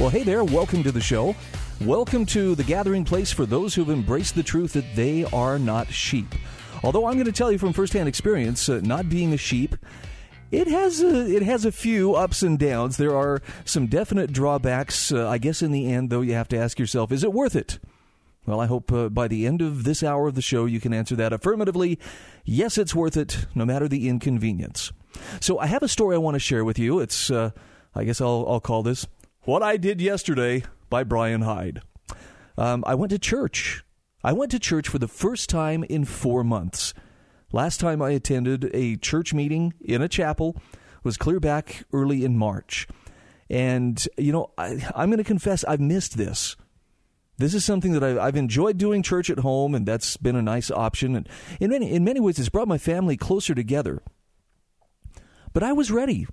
Well, hey there. Welcome to the show. Welcome to the gathering place for those who've embraced the truth that they are not sheep. Although I'm going to tell you from firsthand experience, uh, not being a sheep, it has a, it has a few ups and downs. There are some definite drawbacks. Uh, I guess in the end, though, you have to ask yourself, is it worth it? Well, I hope uh, by the end of this hour of the show, you can answer that affirmatively. Yes, it's worth it, no matter the inconvenience. So, I have a story I want to share with you. It's, uh, I guess I'll, I'll call this What I Did Yesterday by Brian Hyde. Um, I went to church. I went to church for the first time in four months. Last time I attended a church meeting in a chapel was clear back early in March. And, you know, I, I'm going to confess I've missed this. This is something that I've enjoyed doing church at home, and that's been a nice option. And in many, in many ways, it's brought my family closer together. But I was ready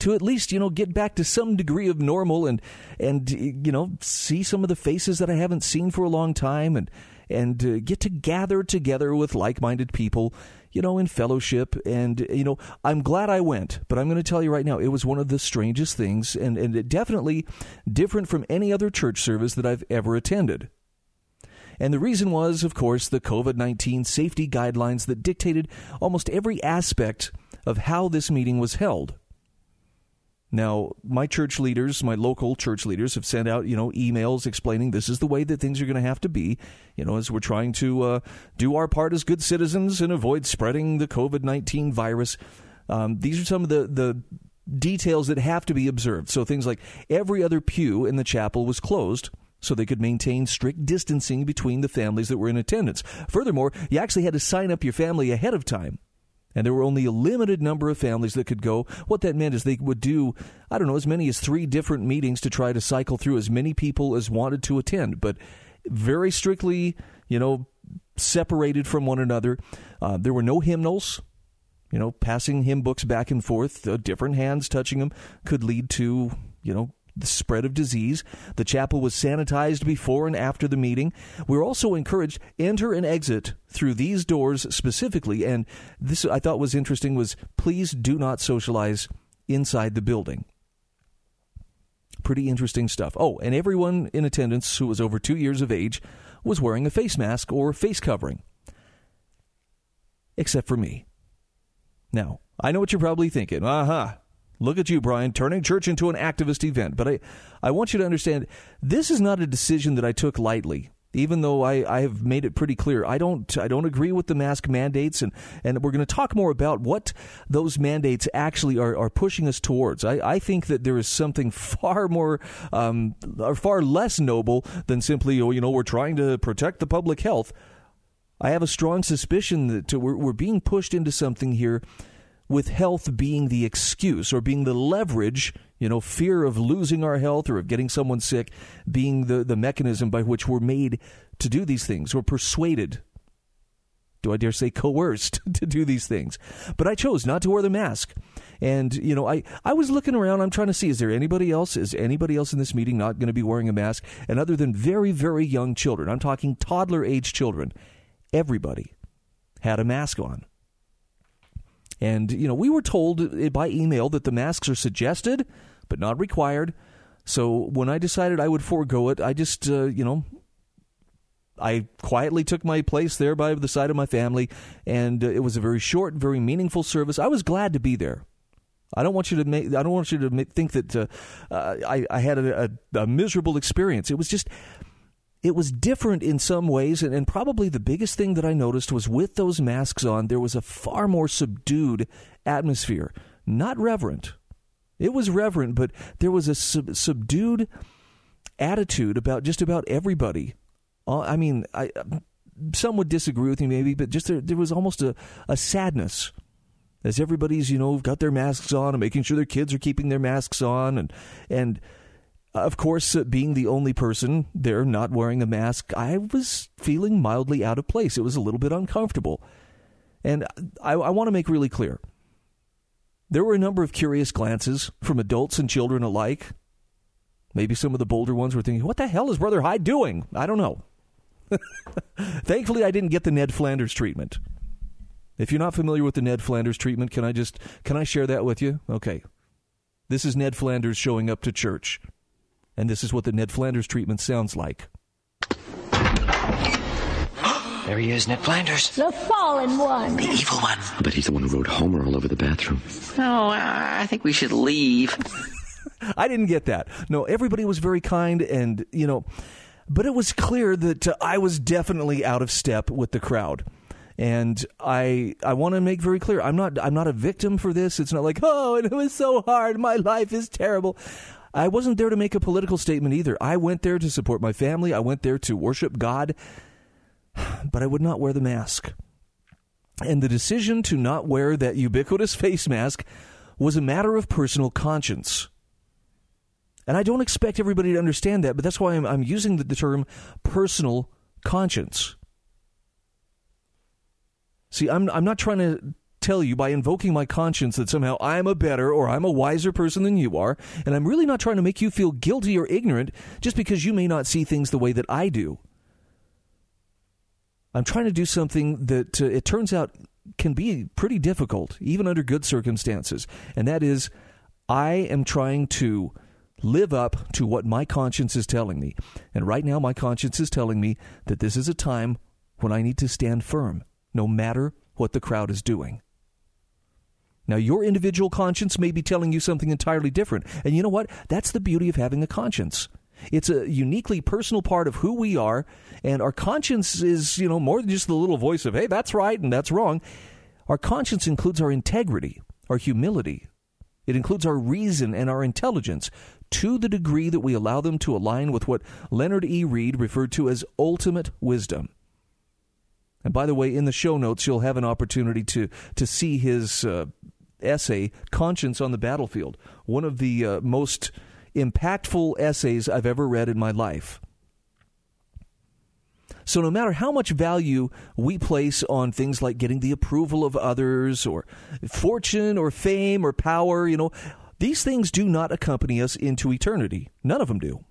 to at least you know get back to some degree of normal and and you know see some of the faces that I haven't seen for a long time and and uh, get to gather together with like-minded people you know in fellowship and you know I'm glad I went but I'm going to tell you right now it was one of the strangest things and and definitely different from any other church service that I've ever attended and the reason was, of course, the COVID 19 safety guidelines that dictated almost every aspect of how this meeting was held. Now, my church leaders, my local church leaders, have sent out, you know, emails explaining this is the way that things are going to have to be, you know, as we're trying to uh, do our part as good citizens and avoid spreading the COVID 19 virus. Um, these are some of the, the details that have to be observed. So things like every other pew in the chapel was closed so they could maintain strict distancing between the families that were in attendance. Furthermore, you actually had to sign up your family ahead of time and there were only a limited number of families that could go. What that meant is they would do, I don't know, as many as three different meetings to try to cycle through as many people as wanted to attend, but very strictly, you know, separated from one another. Uh, there were no hymnals. You know, passing hymn books back and forth, uh, different hands touching them could lead to, you know, the spread of disease. The chapel was sanitized before and after the meeting. We are also encouraged enter and exit through these doors specifically. And this I thought was interesting was please do not socialize inside the building. Pretty interesting stuff. Oh, and everyone in attendance who was over two years of age was wearing a face mask or face covering, except for me. Now, I know what you're probably thinking. Aha, uh-huh. Look at you, Brian, turning church into an activist event. But I, I want you to understand this is not a decision that I took lightly. Even though I, I have made it pretty clear, I don't I don't agree with the mask mandates, and, and we're going to talk more about what those mandates actually are, are pushing us towards. I, I think that there is something far more um, or far less noble than simply oh you know we're trying to protect the public health. I have a strong suspicion that we're, we're being pushed into something here with health being the excuse or being the leverage, you know, fear of losing our health or of getting someone sick being the, the mechanism by which we're made to do these things or persuaded. Do I dare say coerced to do these things? But I chose not to wear the mask. And, you know, I, I was looking around. I'm trying to see, is there anybody else? Is anybody else in this meeting not going to be wearing a mask? And other than very, very young children, I'm talking toddler age children, everybody had a mask on. And, you know, we were told by email that the masks are suggested, but not required. So when I decided I would forego it, I just, uh, you know, I quietly took my place there by the side of my family, and uh, it was a very short, very meaningful service. I was glad to be there. I don't want you to make. I don't want you to think that uh, uh, I, I, had a, a, a, miserable experience. It was just it was different in some ways, and, and, probably the biggest thing that I noticed was with those masks on, there was a far more subdued atmosphere. Not reverent. It was reverent, but there was a sub- subdued attitude about just about everybody. Uh, I mean, I, some would disagree with me maybe, but just there, there was almost a, a sadness as everybody's, you know, got their masks on and making sure their kids are keeping their masks on and and Of course, uh, being the only person there not wearing a mask, I was feeling mildly out of place. It was a little bit uncomfortable. And I, I want to make really clear there were a number of curious glances from adults and children alike. Maybe some of the bolder ones were thinking, what the hell is Brother Hyde doing? I don't know. Thankfully, I didn't get the Ned Flanders treatment. If you're not familiar with the Ned Flanders treatment, can I just can I share that with you? Okay. This is Ned Flanders showing up to church. And this is what the Ned Flanders treatment sounds like. There he is, Ned Flanders. The fallen one. The evil one. But he's the one who wrote Homer all over the bathroom. No, I think we should leave. I didn't get that. No, everybody was very kind and, you know, but it was clear that uh, I was definitely out of step with the crowd. And I I want to make very clear I'm not I'm not a victim for this. It's not like, "Oh, it was so hard. My life is terrible." I wasn't there to make a political statement either. I went there to support my family. I went there to worship God, but I would not wear the mask. And the decision to not wear that ubiquitous face mask was a matter of personal conscience. And I don't expect everybody to understand that, but that's why I'm, I'm using the, the term personal conscience. See, I'm, I'm not trying to tell you by invoking my conscience that somehow I'm a better or I'm a wiser person than you are, and I'm really not trying to make you feel guilty or ignorant just because you may not see things the way that I do. I'm trying to do something that uh, it turns out can be pretty difficult, even under good circumstances, and that is I am trying to live up to what my conscience is telling me. And right now, my conscience is telling me that this is a time when I need to stand firm, no matter what the crowd is doing. Now, your individual conscience may be telling you something entirely different. And you know what? That's the beauty of having a conscience. It's a uniquely personal part of who we are, and our conscience is, you know, more than just the little voice of, hey, that's right and that's wrong. Our conscience includes our integrity, our humility. It includes our reason and our intelligence to the degree that we allow them to align with what Leonard E. Read referred to as ultimate wisdom. And by the way, in the show notes, you'll have an opportunity to, to see his uh, essay, Conscience on the Battlefield, one of the uh, most impactful essays I've ever read in my life. So, no matter how much value we place on things like getting the approval of others, or fortune, or fame, or power, you know, these things do not accompany us into eternity. None of them do.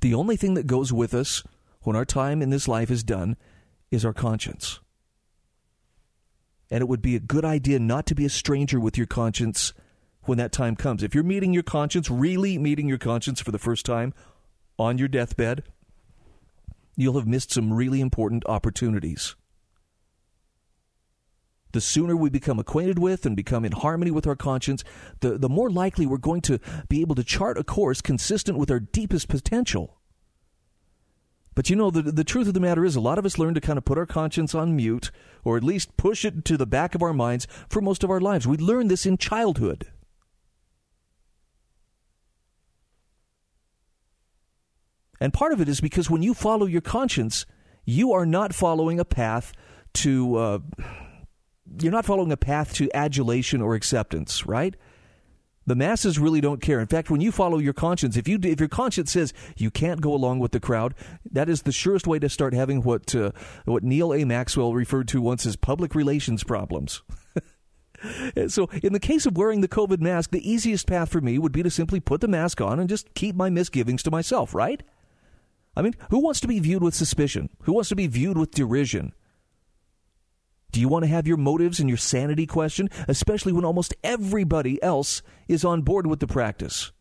The only thing that goes with us when our time in this life is done is our conscience and it would be a good idea not to be a stranger with your conscience when that time comes. If you're meeting your conscience, really meeting your conscience for the first time on your deathbed, you'll have missed some really important opportunities. The sooner we become acquainted with and become in harmony with our conscience, the, the more likely we're going to be able to chart a course consistent with our deepest potential. But you know, the, the truth of the matter is, a lot of us learn to kind of put our conscience on mute, or at least push it to the back of our minds for most of our lives. We learn this in childhood. And part of it is because when you follow your conscience, you are not following a path to. Uh, you're not following a path to adulation or acceptance, right? The masses really don't care. In fact, when you follow your conscience, if you if your conscience says you can't go along with the crowd, that is the surest way to start having what uh, what Neal A. Maxwell referred to once as public relations problems. so, in the case of wearing the COVID mask, the easiest path for me would be to simply put the mask on and just keep my misgivings to myself, right? I mean, who wants to be viewed with suspicion? Who wants to be viewed with derision? Do you want to have your motives and your sanity questioned, especially when almost everybody else is on board with the practice?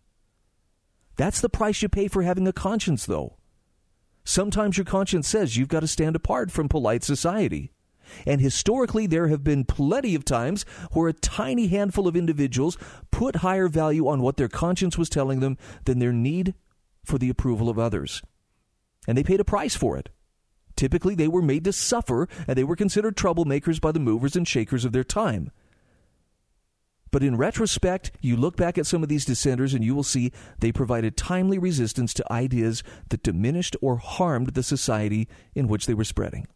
That's the price you pay for having a conscience, though. Sometimes your conscience says you've got to stand apart from polite society. And historically, there have been plenty of times where a tiny handful of individuals put higher value on what their conscience was telling them than their need for the approval of others. And they paid a price for it. Typically, they were made to suffer, and they were considered troublemakers by the movers and shakers of their time. But in retrospect, you look back at some of these dissenters and you will see they provided timely resistance to ideas that diminished or harmed the society in which they were spreading.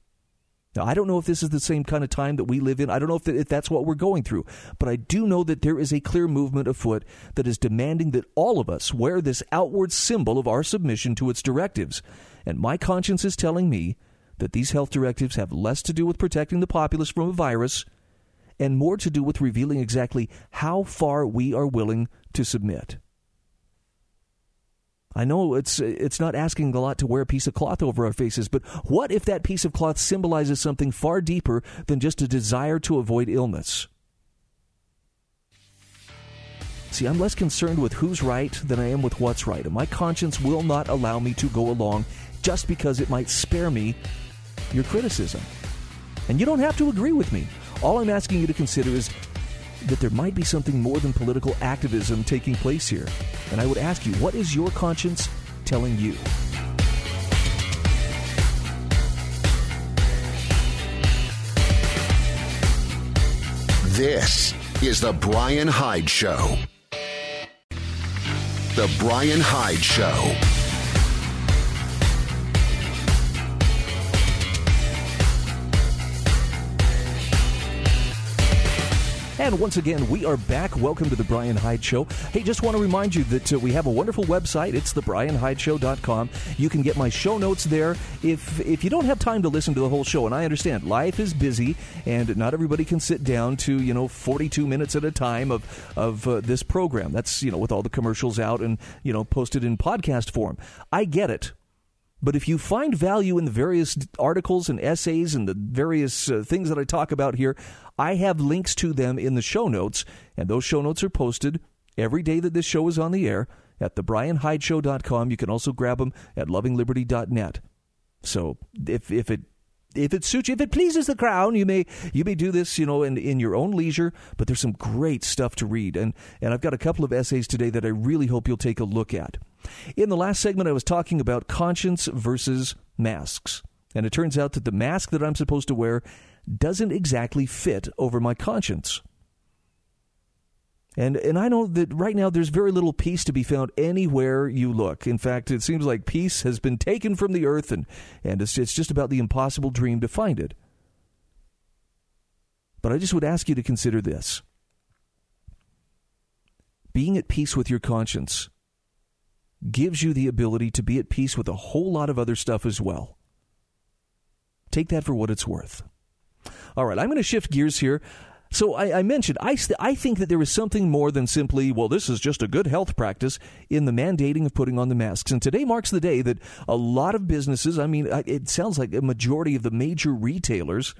Now, I don't know if this is the same kind of time that we live in. I don't know if, that's what we're going through. But I do know that there is a clear movement afoot that is demanding that all of us wear this outward symbol of our submission to its directives. And my conscience is telling me that these health directives have less to do with protecting the populace from a virus and more to do with revealing exactly how far we are willing to submit. I know it's it's not asking a lot to wear a piece of cloth over our faces, but what if that piece of cloth symbolizes something far deeper than just a desire to avoid illness? See, I'm less concerned with who's right than I am with what's right, and my conscience will not allow me to go along just because it might spare me your criticism. And you don't have to agree with me. All I'm asking you to consider is that there might be something more than political activism taking place here. And I would ask you, what is your conscience telling you? This is The Brian Hyde Show. The Brian Hyde Show. And once again, we are back. Welcome to the Brian Hyde Show. Hey, just want to remind you that uh, we have a wonderful website. It's thebrianhydeshow.com. You can get my show notes there. If if you don't have time to listen to the whole show, and I understand life is busy and not everybody can sit down to you know 42 minutes at a time of of uh, this program. That's you know with all the commercials out and you know posted in podcast form. I get it. But if you find value in the various articles and essays and the various uh, things that I talk about here, I have links to them in the show notes, and those show notes are posted every day that this show is on the air at thebrianhydeshow.com. You can also grab them at lovingliberty.net. So if if it if it suits you, if it pleases the crown, you may you may do this, you know, in, in your own leisure. But there's some great stuff to read, and and I've got a couple of essays today that I really hope you'll take a look at. In the last segment, I was talking about conscience versus masks, and it turns out that the mask that I'm supposed to wear doesn't exactly fit over my conscience. And and I know that right now there's very little peace to be found anywhere you look. In fact, it seems like peace has been taken from the earth and, and it's, it's just about the impossible dream to find it. But I just would ask you to consider this. Being at peace with your conscience gives you the ability to be at peace with a whole lot of other stuff as well. Take that for what it's worth. All right, I'm going to shift gears here. So I, I mentioned I, I think that there is something more than simply well this is just a good health practice in the mandating of putting on the masks. And today marks the day that a lot of businesses, I mean, it sounds like a majority of the major retailers,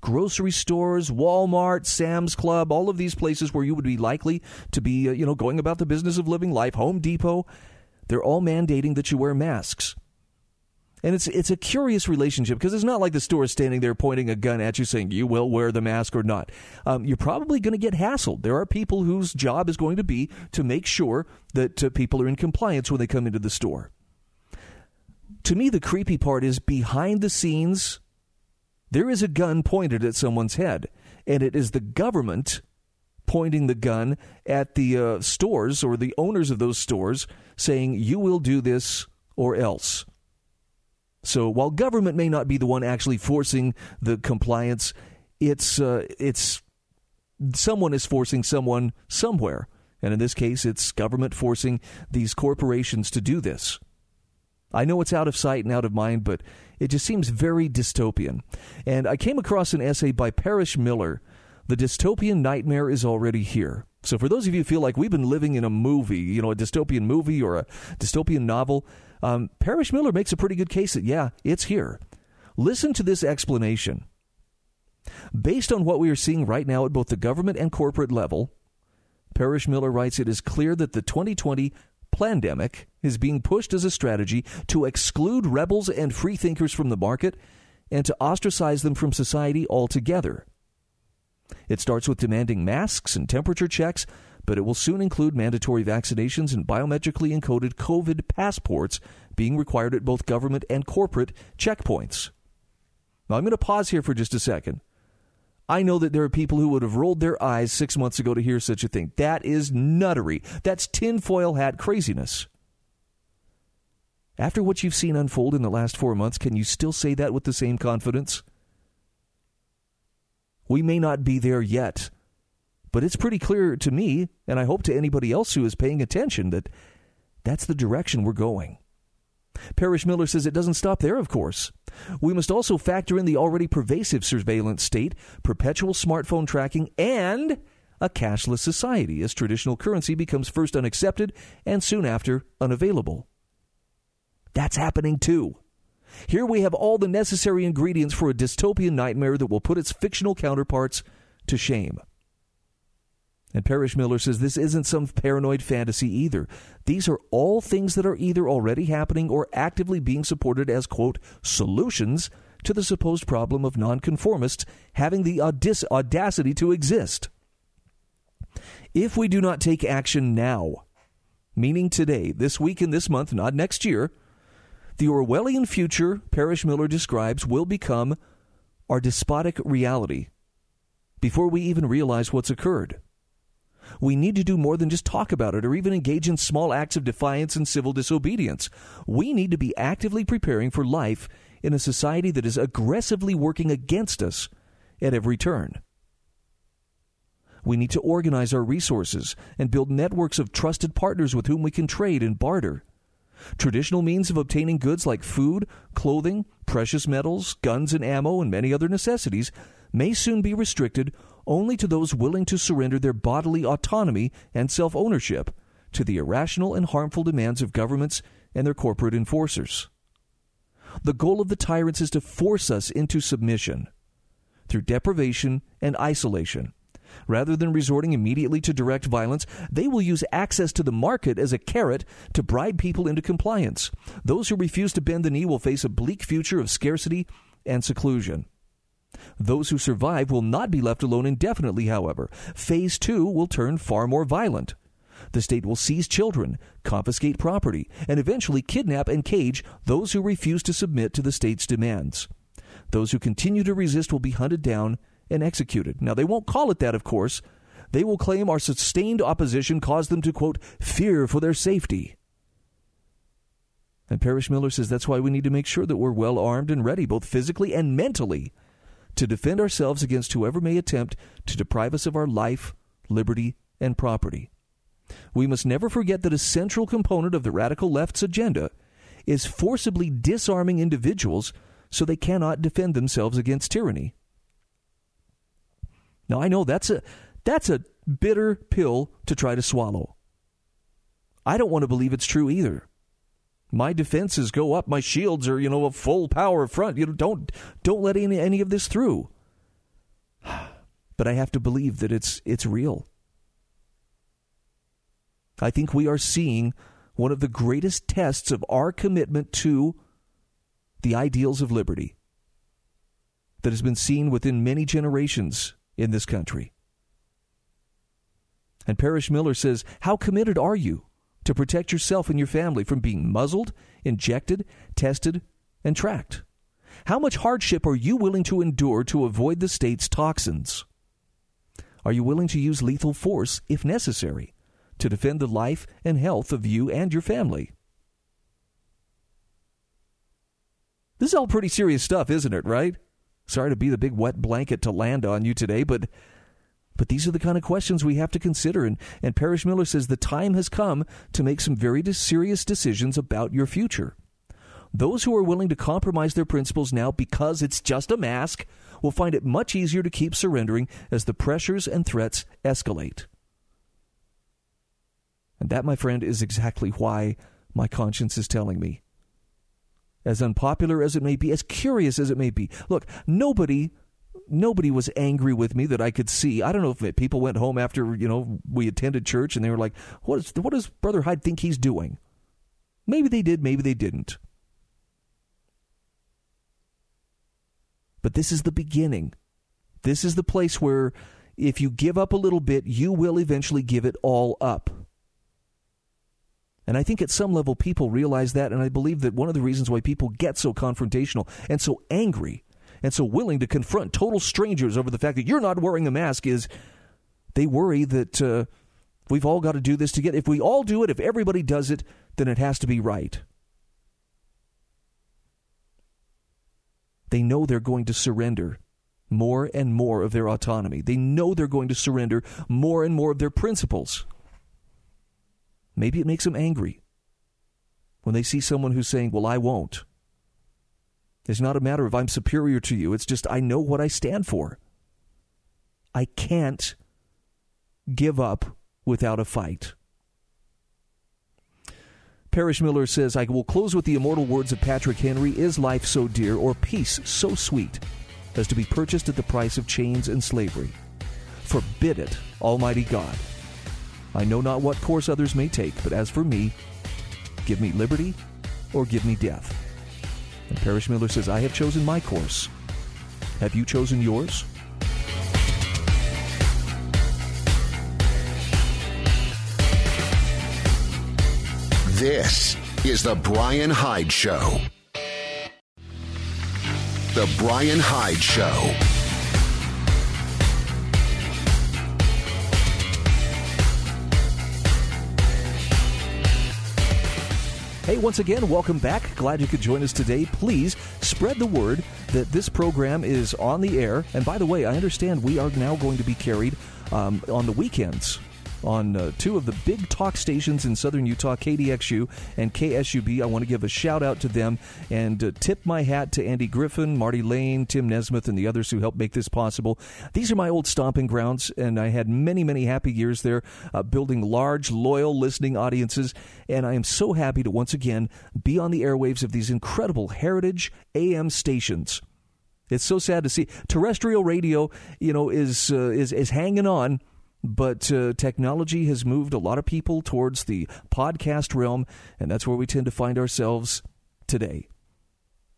grocery stores, Walmart, Sam's Club, all of these places where you would be likely to be, uh, you know, going about the business of living life, Home Depot, they're all mandating that you wear masks. And it's it's a curious relationship because it's not like the store is standing there pointing a gun at you saying you will wear the mask or not. Um, you're probably going to get hassled. There are people whose job is going to be to make sure that uh, people are in compliance when they come into the store. To me, the creepy part is behind the scenes, there is a gun pointed at someone's head, and it is the government pointing the gun at the uh, stores or the owners of those stores saying, you will do this or else. So while government may not be the one actually forcing the compliance, it's uh, it's someone is forcing someone somewhere, and in this case, it's government forcing these corporations to do this. I know it's out of sight and out of mind, but it just seems very dystopian. And I came across an essay by Parrish Miller. The dystopian nightmare is already here. So, for those of you who feel like we've been living in a movie, you know, a dystopian movie or a dystopian novel, um, Parrish Miller makes a pretty good case that, yeah, it's here. Listen to this explanation. Based on what we are seeing right now at both the government and corporate level, Parrish Miller writes it is clear that the 2020 pandemic is being pushed as a strategy to exclude rebels and freethinkers from the market and to ostracize them from society altogether. It starts with demanding masks and temperature checks, but it will soon include mandatory vaccinations and biometrically encoded COVID passports being required at both government and corporate checkpoints. Now, I'm going to pause here for just a second. I know that there are people who would have rolled their eyes six months ago to hear such a thing. That is nuttery. That's tinfoil hat craziness. After what you've seen unfold in the last four months, can you still say that with the same confidence? We may not be there yet, but it's pretty clear to me, and I hope to anybody else who is paying attention, that that's the direction we're going. Parrish Miller says it doesn't stop there, of course. We must also factor in the already pervasive surveillance state, perpetual smartphone tracking, and a cashless society as traditional currency becomes first unaccepted and soon after unavailable. That's happening too. Here we have all the necessary ingredients for a dystopian nightmare that will put its fictional counterparts to shame. And Parrish Miller says this isn't some paranoid fantasy either. These are all things that are either already happening or actively being supported as, quote, solutions to the supposed problem of nonconformists having the audacity to exist. If we do not take action now, meaning today, this week and this month, not next year, the Orwellian future Parrish Miller describes will become our despotic reality before we even realize what's occurred. We need to do more than just talk about it or even engage in small acts of defiance and civil disobedience. We need to be actively preparing for life in a society that is aggressively working against us at every turn. We need to organize our resources and build networks of trusted partners with whom we can trade and barter. Traditional means of obtaining goods like food, clothing, precious metals, guns and ammo, and many other necessities may soon be restricted only to those willing to surrender their bodily autonomy and self ownership to the irrational and harmful demands of governments and their corporate enforcers. The goal of the tyrants is to force us into submission through deprivation and isolation Rather than resorting immediately to direct violence, they will use access to the market as a carrot to bribe people into compliance. Those who refuse to bend the knee will face a bleak future of scarcity and seclusion. Those who survive will not be left alone indefinitely, however. Phase two will turn far more violent. The state will seize children, confiscate property, and eventually kidnap and cage those who refuse to submit to the state's demands. Those who continue to resist will be hunted down and executed. Now, they won't call it that, of course. They will claim our sustained opposition caused them to, quote, fear for their safety. And Parrish Miller says that's why we need to make sure that we're well armed and ready, both physically and mentally, to defend ourselves against whoever may attempt to deprive us of our life, liberty, and property. We must never forget that a central component of the radical left's agenda is forcibly disarming individuals so they cannot defend themselves against tyranny. Now I know that's a that's a bitter pill to try to swallow. I don't want to believe it's true either. My defenses go up, my shields are, you know, a full power front. You know, don't don't let any any of this through. But I have to believe that it's it's real. I think we are seeing one of the greatest tests of our commitment to the ideals of liberty that has been seen within many generations in this country. And Parrish Miller says, How committed are you to protect yourself and your family from being muzzled, injected, tested, and tracked? How much hardship are you willing to endure to avoid the state's toxins? Are you willing to use lethal force if necessary to defend the life and health of you and your family? This is all pretty serious stuff, isn't it, right? Sorry to be the big wet blanket to land on you today, but but these are the kind of questions we have to consider. And, and Parrish Miller says the time has come to make some very serious decisions about your future. Those who are willing to compromise their principles now because it's just a mask will find it much easier to keep surrendering as the pressures and threats escalate. And that, my friend, is exactly why my conscience is telling me as unpopular as it may be, as curious as it may be. Look, nobody nobody was angry with me that I could see. I don't know if people went home after, you know, we attended church and they were like, what, is, what does Brother Hyde think he's doing? Maybe they did, maybe they didn't. But this is the beginning. This is the place where if you give up a little bit, you will eventually give it all up. And I think at some level people realize that. And I believe that one of the reasons why people get so confrontational and so angry and so willing to confront total strangers over the fact that you're not wearing a mask is they worry that uh, we've all got to do this together. If we all do it, if everybody does it, then it has to be right. They know they're going to surrender more and more of their autonomy. They know they're going to surrender more and more of their principles. Maybe it makes them angry when they see someone who's saying, Well, I won't. It's not a matter of I'm superior to you. It's just I know what I stand for. I can't give up without a fight. Parrish Miller says, I will close with the immortal words of Patrick Henry Is life so dear, or peace so sweet, as to be purchased at the price of chains and slavery? Forbid it, Almighty God. I know not what course others may take, but as for me, give me liberty or give me death. And Parrish Miller says, I have chosen my course. Have you chosen yours? This is The Brian Hyde Show. The Brian Hyde Show. Hey, once again, welcome back. Glad you could join us today. Please spread the word that this program is on the air. And by the way, I understand we are now going to be carried um, on the weekends on uh, two of the big talk stations in southern Utah, KDXU and KSUB. I want to give a shout out to them and uh, tip my hat to Andy Griffin, Marty Lane, Tim Nesmith, and the others who helped make this possible. These are my old stomping grounds, and I had many, many happy years there, uh, building large, loyal listening audiences. And I am so happy to once again be on the airwaves of these incredible heritage AM stations. It's so sad to see terrestrial radio, you know, is uh, is is hanging on but uh, technology has moved a lot of people towards the podcast realm, and that's where we tend to find ourselves today.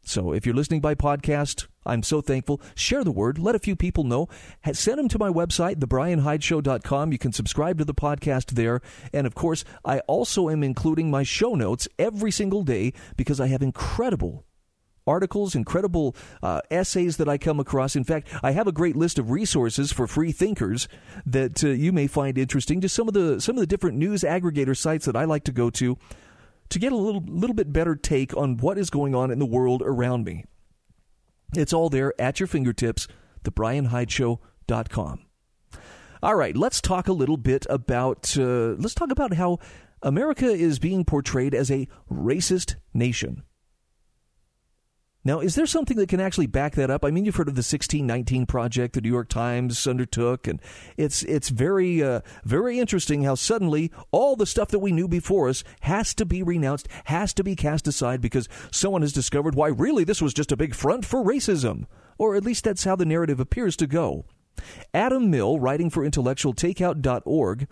So if you're listening by podcast, I'm so thankful. Share the word. Let a few people know. Send them to my website, thebrianhydeshow.com. You can subscribe to the podcast there. And of course, I also am including my show notes every single day because I have incredible articles, incredible uh, essays that I come across. In fact, I have a great list of resources for free thinkers that uh, you may find interesting. Just some of the some of the different news aggregator sites that I like to go to to get a little little bit better take on what is going on in the world around me. It's all there at your fingertips. TheBrianHydeShow.com. All right, let's talk a little bit about uh, let's talk about how America is being portrayed as a racist nation. Now, is there something that can actually back that up? I mean, you've heard of the 1619 project the New York Times undertook, and it's it's very uh, very interesting how suddenly all the stuff that we knew before us has to be renounced, has to be cast aside because someone has discovered why really this was just a big front for racism, or at least that's how the narrative appears to go. Adam Mill, writing for intellectualtakeout.org,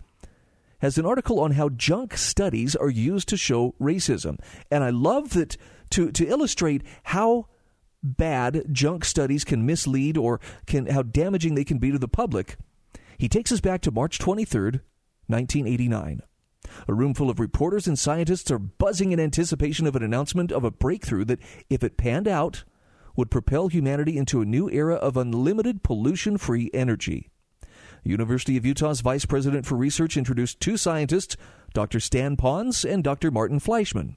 has an article on how junk studies are used to show racism, and I love that to, to illustrate how bad junk studies can mislead or can how damaging they can be to the public. He takes us back to March 23rd, 1989. A room full of reporters and scientists are buzzing in anticipation of an announcement of a breakthrough that, if it panned out, would propel humanity into a new era of unlimited pollution free energy. University of Utah's vice president for research introduced two scientists, Dr. Stan Pons and Dr. Martin Fleischmann.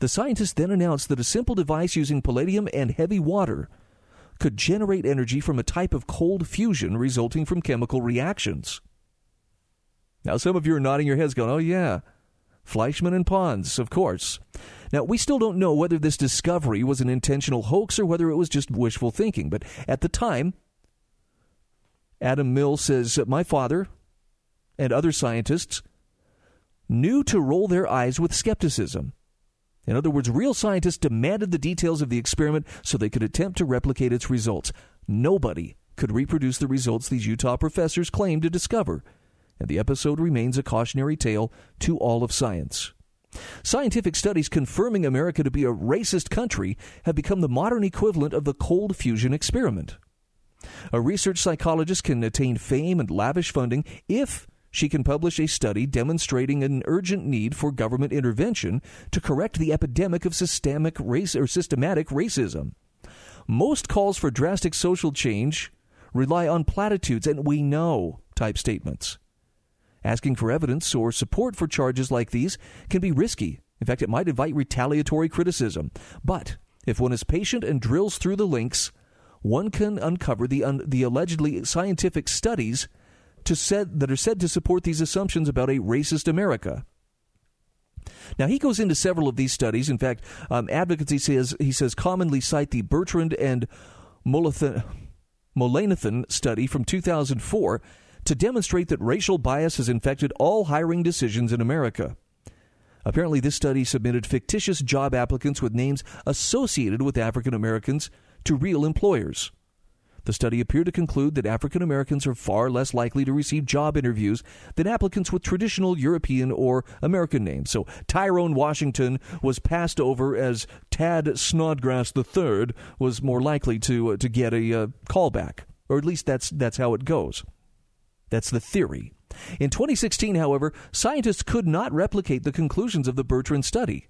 The scientists then announced that a simple device using palladium and heavy water could generate energy from a type of cold fusion resulting from chemical reactions. Now, some of you are nodding your heads, going, oh, yeah, Fleischmann and Pons, of course. Now, we still don't know whether this discovery was an intentional hoax or whether it was just wishful thinking, but at the time, Adam Mill says, My father and other scientists knew to roll their eyes with skepticism. In other words, real scientists demanded the details of the experiment so they could attempt to replicate its results. Nobody could reproduce the results these Utah professors claimed to discover, and the episode remains a cautionary tale to all of science. Scientific studies confirming America to be a racist country have become the modern equivalent of the cold fusion experiment. A research psychologist can attain fame and lavish funding if she can publish a study demonstrating an urgent need for government intervention to correct the epidemic of systemic race or systematic racism. Most calls for drastic social change rely on platitudes and we know type statements. Asking for evidence or support for charges like these can be risky. In fact, it might invite retaliatory criticism. But if one is patient and drills through the links, one can uncover the, un- the allegedly scientific studies to said, that are said to support these assumptions about a racist America. Now he goes into several of these studies. In fact, um, advocacy says he says commonly cite the Bertrand and Molathan, Mullainathan study from 2004 to demonstrate that racial bias has infected all hiring decisions in America. Apparently, this study submitted fictitious job applicants with names associated with African Americans to real employers. The study appeared to conclude that African Americans are far less likely to receive job interviews than applicants with traditional European or American names. So Tyrone Washington was passed over as Tad Snodgrass III was more likely to uh, to get a uh, callback, or at least that's that's how it goes. That's the theory. In 2016, however, scientists could not replicate the conclusions of the Bertrand study.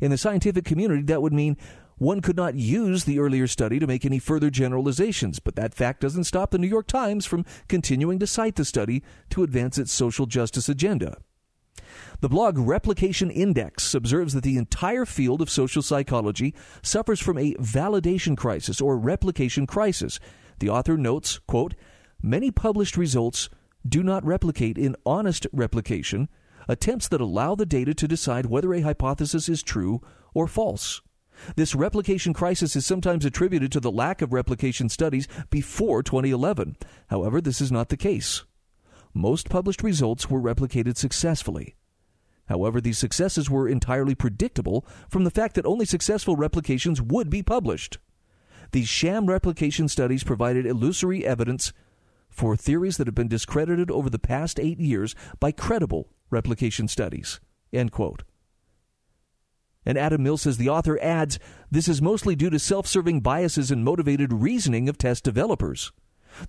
In the scientific community, that would mean one could not use the earlier study to make any further generalizations, but that fact doesn't stop the New York Times from continuing to cite the study to advance its social justice agenda. The blog Replication Index observes that the entire field of social psychology suffers from a validation crisis or replication crisis. The author notes, quote, many published results do not replicate in honest replication attempts that allow the data to decide whether a hypothesis is true or false. This replication crisis is sometimes attributed to the lack of replication studies before 2011. However, this is not the case. Most published results were replicated successfully. However, these successes were entirely predictable from the fact that only successful replications would be published. These sham replication studies provided illusory evidence for theories that have been discredited over the past eight years by credible replication studies. End quote. And Adam Mills says the author adds this is mostly due to self serving biases and motivated reasoning of test developers.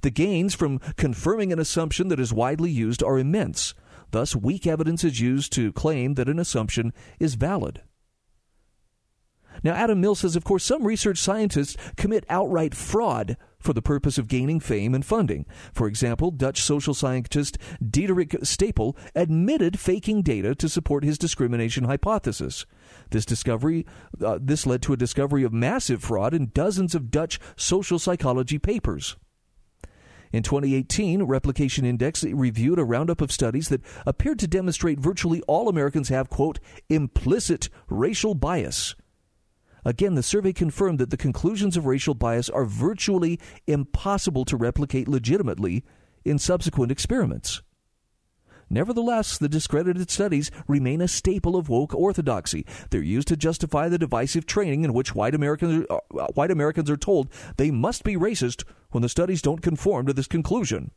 The gains from confirming an assumption that is widely used are immense. Thus, weak evidence is used to claim that an assumption is valid. Now, Adam Mill says, of course, some research scientists commit outright fraud for the purpose of gaining fame and funding. For example, Dutch social scientist Diederik Stapel admitted faking data to support his discrimination hypothesis. This discovery, uh, this led to a discovery of massive fraud in dozens of Dutch social psychology papers. In 2018, Replication Index reviewed a roundup of studies that appeared to demonstrate virtually all Americans have, quote, implicit racial bias Again, the survey confirmed that the conclusions of racial bias are virtually impossible to replicate legitimately in subsequent experiments. Nevertheless, the discredited studies remain a staple of woke orthodoxy. They're used to justify the divisive training in which white Americans, uh, white Americans are told they must be racist when the studies don't conform to this conclusion.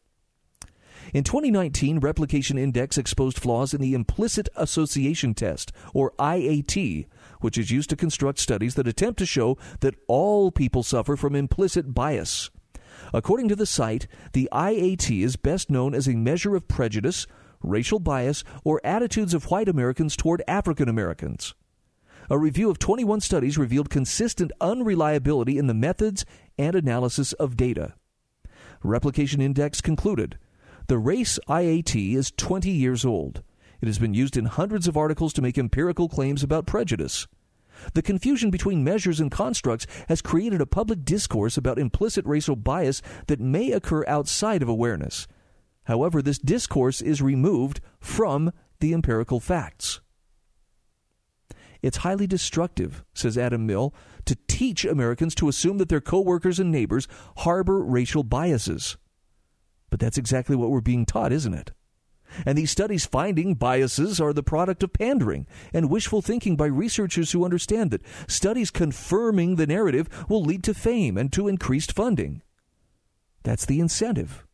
In 2019, Replication Index exposed flaws in the implicit association test, or IAT, which is used to construct studies that attempt to show that all people suffer from implicit bias. According to the site, the IAT is best known as a measure of prejudice, racial bias, or attitudes of white Americans toward African Americans. A review of 21 studies revealed consistent unreliability in the methods and analysis of data. Replication Index concluded the race IAT is 20 years old. It has been used in hundreds of articles to make empirical claims about prejudice. The confusion between measures and constructs has created a public discourse about implicit racial bias that may occur outside of awareness. However, this discourse is removed from the empirical facts. It's highly destructive, says Adam Mill, to teach Americans to assume that their coworkers and neighbors harbor racial biases. But that's exactly what we're being taught, isn't it? And these studies finding biases are the product of pandering and wishful thinking by researchers who understand that studies confirming the narrative will lead to fame and to increased funding. That's the incentive.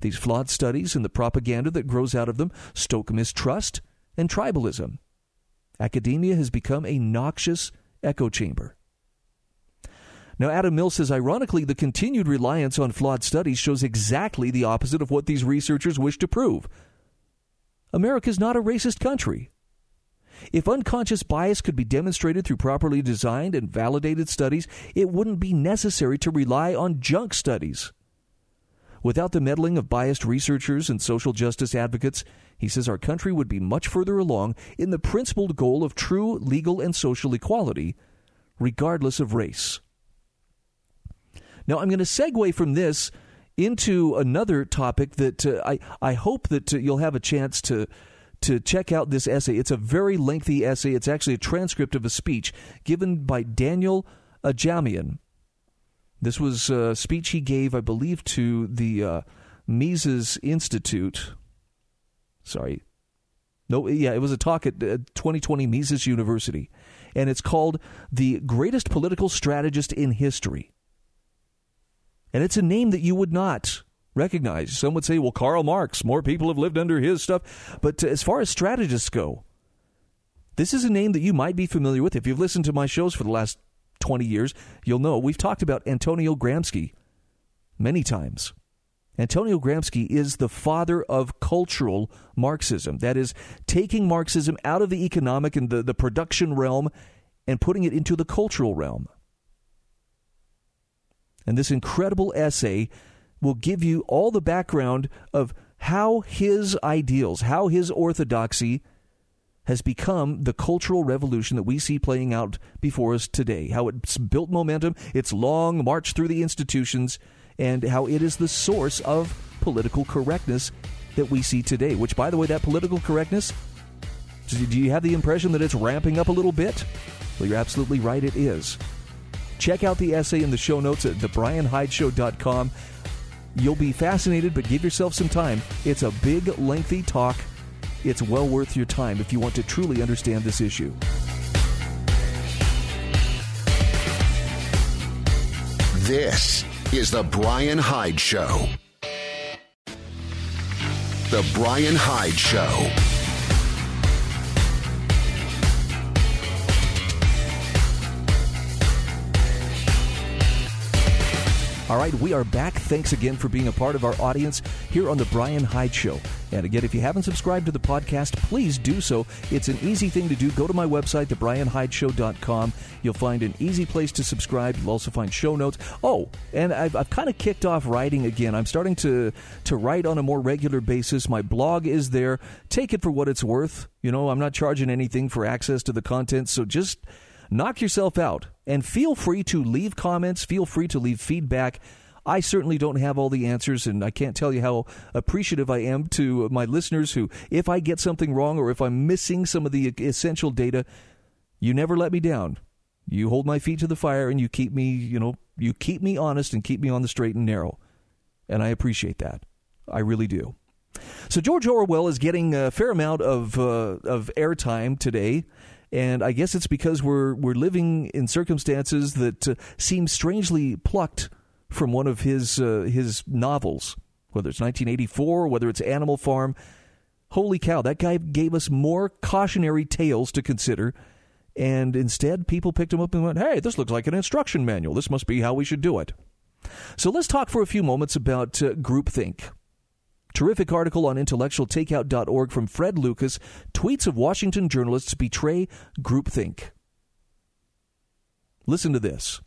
These flawed studies and the propaganda that grows out of them stoke mistrust and tribalism. Academia has become a noxious echo chamber. Now, Adam Mills says, ironically, the continued reliance on flawed studies shows exactly the opposite of what these researchers wish to prove. America is not a racist country. If unconscious bias could be demonstrated through properly designed and validated studies, it wouldn't be necessary to rely on junk studies. Without the meddling of biased researchers and social justice advocates, he says our country would be much further along in the principled goal of true legal and social equality, regardless of race. Now, I'm going to segue from this into another topic that uh, I, I hope that uh, you'll have a chance to to check out this essay. It's a very lengthy essay. It's actually a transcript of a speech given by Daniel Ajamian. This was a speech he gave, I believe, to the uh, Mises Institute. Sorry. No, yeah, it was a talk at uh, 2020 Mises University. And it's called The Greatest Political Strategist in History. And it's a name that you would not recognize. Some would say, well, Karl Marx, more people have lived under his stuff. But uh, as far as strategists go, this is a name that you might be familiar with. If you've listened to my shows for the last 20 years, you'll know we've talked about Antonio Gramsci many times. Antonio Gramsci is the father of cultural Marxism. That is, taking Marxism out of the economic and the, the production realm and putting it into the cultural realm. And this incredible essay will give you all the background of how his ideals, how his orthodoxy has become the cultural revolution that we see playing out before us today. How it's built momentum, its long march through the institutions, and how it is the source of political correctness that we see today. Which, by the way, that political correctness, do you have the impression that it's ramping up a little bit? Well, you're absolutely right, it is. Check out the essay in the show notes at thebrianhydeshow.com. You'll be fascinated, but give yourself some time. It's a big, lengthy talk. It's well worth your time if you want to truly understand this issue. This is The Brian Hyde Show. The Brian Hyde Show. All right, we are back. Thanks again for being a part of our audience here on The Brian Hyde Show. And again, if you haven't subscribed to the podcast, please do so. It's an easy thing to do. Go to my website, thebrianhydeshow.com. You'll find an easy place to subscribe. You'll also find show notes. Oh, and I've, I've kind of kicked off writing again. I'm starting to, to write on a more regular basis. My blog is there. Take it for what it's worth. You know, I'm not charging anything for access to the content, so just knock yourself out and feel free to leave comments, feel free to leave feedback. I certainly don't have all the answers, and I can't tell you how appreciative I am to my listeners who, if I get something wrong or if I'm missing some of the essential data, you never let me down. You hold my feet to the fire and you keep me, you know, you keep me honest and keep me on the straight and narrow. And I appreciate that. I really do. So George Orwell is getting a fair amount of uh, of airtime today and I guess it's because we're we're living in circumstances that uh, seem strangely plucked from one of his uh, his novels, whether it's 1984, whether it's Animal Farm. Holy cow, that guy gave us more cautionary tales to consider. And instead, people picked him up and went, hey, this looks like an instruction manual. This must be how we should do it. So let's talk for a few moments about uh, groupthink. Terrific article on intellectualtakeout.org from Fred Lucas. Tweets of Washington journalists betray groupthink. Listen to this.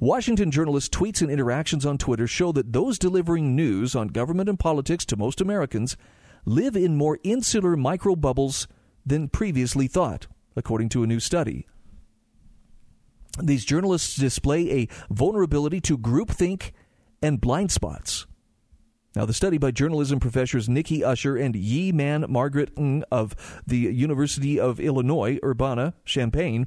Washington journalists' tweets and interactions on Twitter show that those delivering news on government and politics to most Americans live in more insular micro bubbles than previously thought, according to a new study. These journalists display a vulnerability to groupthink and blind spots. Now, the study by journalism professors Nikki Usher and Yee Man Margaret Ng of the University of Illinois, Urbana, Champaign,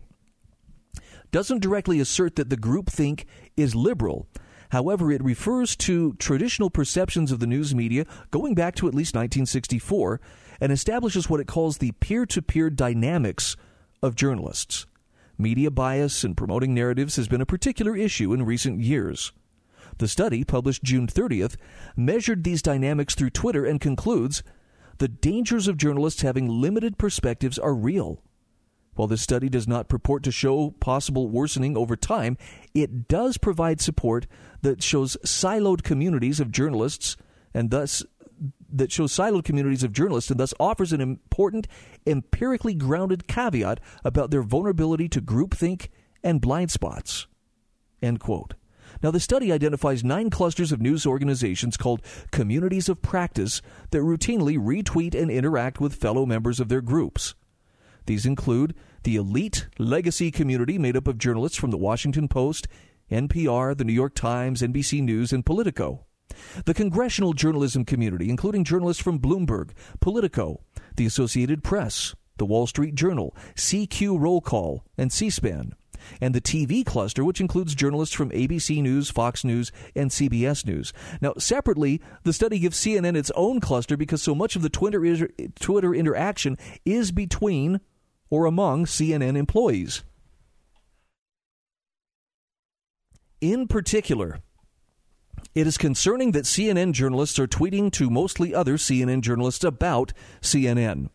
doesn't directly assert that the groupthink is liberal. However, it refers to traditional perceptions of the news media going back to at least 1964 and establishes what it calls the peer to peer dynamics of journalists. Media bias and promoting narratives has been a particular issue in recent years. The study, published June 30th, measured these dynamics through Twitter and concludes the dangers of journalists having limited perspectives are real. While this study does not purport to show possible worsening over time, it does provide support that shows siloed communities of journalists and thus that shows siloed communities of journalists and thus offers an important empirically grounded caveat about their vulnerability to groupthink and blind spots. End quote. Now, the study identifies nine clusters of news organizations called communities of practice that routinely retweet and interact with fellow members of their groups. These include the elite legacy community made up of journalists from the Washington Post, NPR, the New York Times, NBC News, and Politico. The congressional journalism community, including journalists from Bloomberg, Politico, the Associated Press, the Wall Street Journal, CQ Roll Call, and C SPAN. And the TV cluster, which includes journalists from ABC News, Fox News, and CBS News. Now, separately, the study gives CNN its own cluster because so much of the Twitter, Twitter interaction is between or among CNN employees. In particular, it is concerning that CNN journalists are tweeting to mostly other CNN journalists about CNN.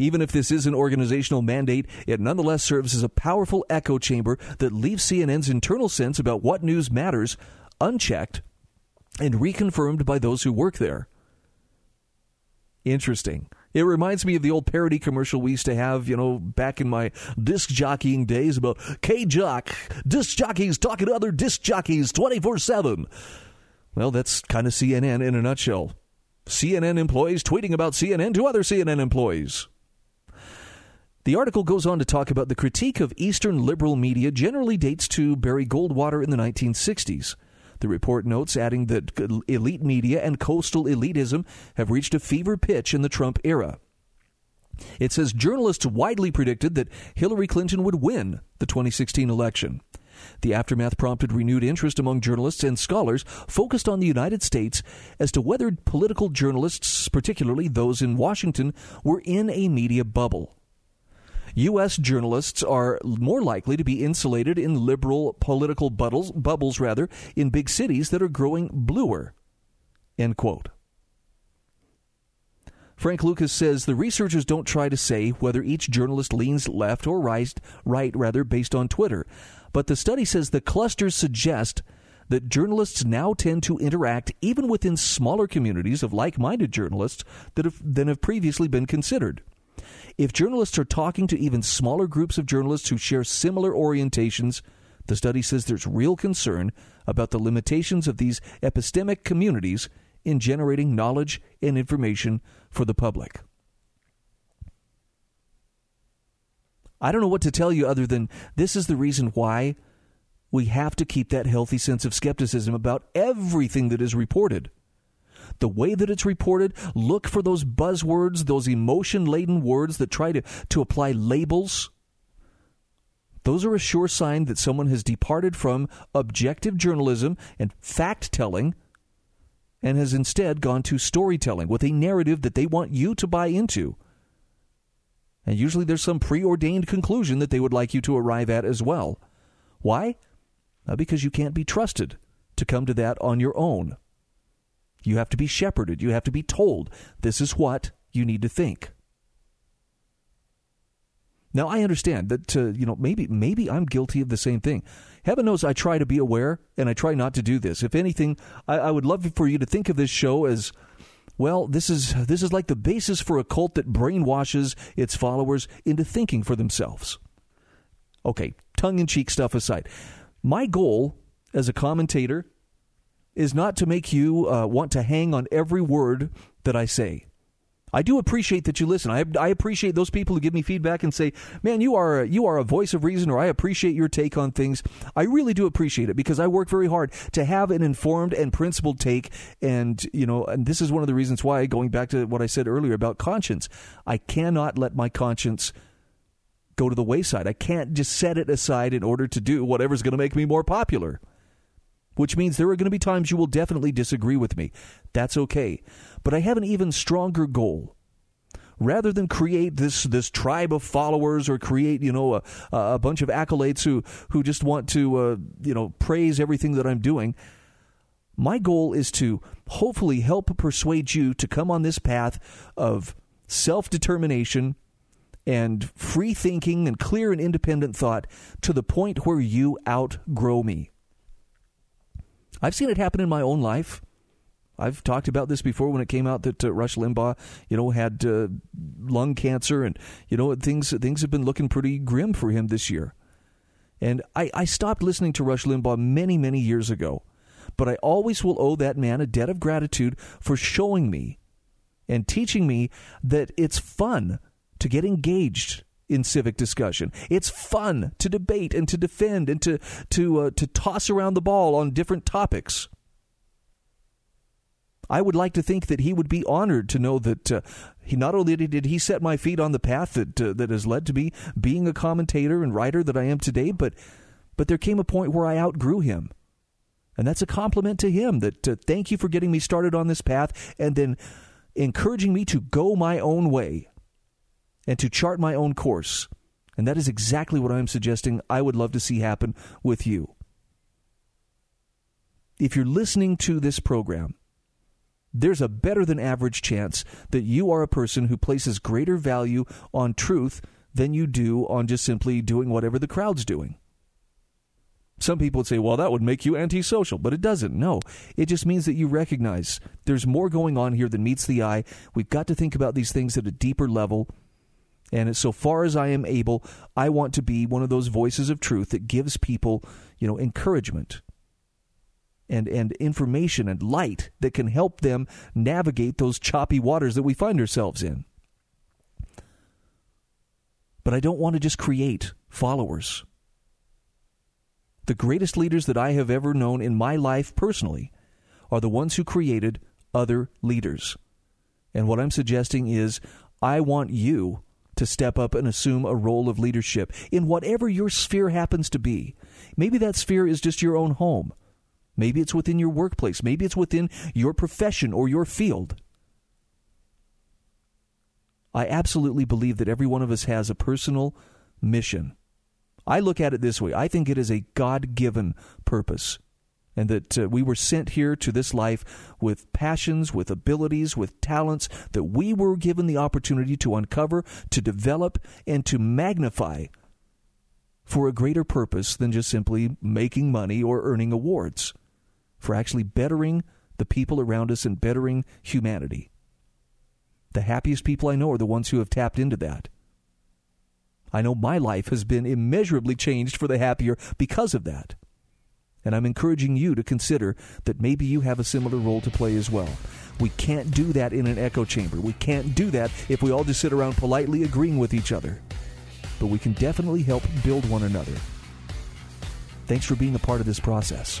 Even if this is an organizational mandate, it nonetheless serves as a powerful echo chamber that leaves CNN's internal sense about what news matters unchecked and reconfirmed by those who work there. Interesting. It reminds me of the old parody commercial we used to have, you know, back in my disc jockeying days about K Jock, disc jockeys talking to other disc jockeys 24 7. Well, that's kind of CNN in a nutshell. CNN employees tweeting about CNN to other CNN employees. The article goes on to talk about the critique of Eastern liberal media generally dates to Barry Goldwater in the 1960s. The report notes, adding that elite media and coastal elitism have reached a fever pitch in the Trump era. It says journalists widely predicted that Hillary Clinton would win the 2016 election. The aftermath prompted renewed interest among journalists and scholars focused on the United States as to whether political journalists, particularly those in Washington, were in a media bubble. U.S. journalists are more likely to be insulated in liberal political bubbles, bubbles rather, in big cities that are growing bluer. End quote. Frank Lucas says the researchers don't try to say whether each journalist leans left or right, right rather, based on Twitter. But the study says the clusters suggest that journalists now tend to interact even within smaller communities of like minded journalists that have, than have previously been considered. If journalists are talking to even smaller groups of journalists who share similar orientations, the study says there's real concern about the limitations of these epistemic communities in generating knowledge and information for the public. I don't know what to tell you other than this is the reason why we have to keep that healthy sense of skepticism about everything that is reported the way that it's reported. Look for those buzzwords, those emotion laden words that try to, to apply labels. Those are a sure sign that someone has departed from objective journalism and fact telling and has instead gone to storytelling with a narrative that they want you to buy into. And usually there's some preordained conclusion that they would like you to arrive at as well. Why? Uh, because you can't be trusted to come to that on your own. You have to be shepherded. You have to be told this is what you need to think. Now I understand that uh, you know maybe maybe I'm guilty of the same thing. Heaven knows I try to be aware and I try not to do this. If anything, I, I would love for you to think of this show as well. This is this is like the basis for a cult that brainwashes its followers into thinking for themselves. Okay, tongue in cheek stuff aside, my goal as a commentator is not to make you uh, want to hang on every word that I say. I do appreciate that you listen. I, I appreciate those people who give me feedback and say, "Man, you are you are a voice of reason," or "I appreciate your take on things." I really do appreciate it because I work very hard to have an informed and principled take. And you know, and this is one of the reasons why, going back to what I said earlier about conscience, I cannot let my conscience go to the wayside. I can't just set it aside in order to do whatever's going to make me more popular which means there are going to be times you will definitely disagree with me. That's okay. But I have an even stronger goal. Rather than create this this tribe of followers or create you know a, a bunch of acolytes who who just want to uh, you know praise everything that I'm doing, my goal is to hopefully help persuade you to come on this path of self determination and free thinking and clear and independent thought to the point where you outgrow me. I've seen it happen in my own life. I've talked about this before when it came out that uh, Rush Limbaugh, you know, had uh, lung cancer, and you know things things have been looking pretty grim for him this year. And I, I stopped listening to Rush Limbaugh many many years ago, but I always will owe that man a debt of gratitude for showing me and teaching me that it's fun to get engaged in civic discussion. It's fun to debate and to defend and to to uh, to toss around the ball on different topics. I would like to think that he would be honored to know that uh, he not only did he set my feet on the path that uh, that has led to me being a commentator and writer that I am today, but but there came a point where I outgrew him. And that's a compliment to him that uh, thank you for getting me started on this path and then encouraging me to go my own way and to chart my own course. And that is exactly what I'm suggesting I would love to see happen with you. If you're listening to this program there's a better than average chance that you are a person who places greater value on truth than you do on just simply doing whatever the crowd's doing. Some people would say, well, that would make you antisocial, but it doesn't. No, it just means that you recognize there's more going on here than meets the eye. We've got to think about these things at a deeper level. And so far as I am able, I want to be one of those voices of truth that gives people, you know, encouragement and, and information and light that can help them navigate those choppy waters that we find ourselves in. But I don't want to just create followers. The greatest leaders that I have ever known in my life personally are the ones who created other leaders. And what I'm suggesting is I want you to step up and assume a role of leadership in whatever your sphere happens to be. Maybe that sphere is just your own home. Maybe it's within your workplace. Maybe it's within your profession or your field. I absolutely believe that every one of us has a personal mission. I look at it this way I think it is a God given purpose. And that uh, we were sent here to this life with passions, with abilities, with talents that we were given the opportunity to uncover, to develop, and to magnify for a greater purpose than just simply making money or earning awards for actually bettering the people around us and bettering humanity. The happiest people I know are the ones who have tapped into that. I know my life has been immeasurably changed for the happier because of that. And I'm encouraging you to consider that maybe you have a similar role to play as well. We can't do that in an echo chamber. We can't do that if we all just sit around politely agreeing with each other. But we can definitely help build one another. Thanks for being a part of this process.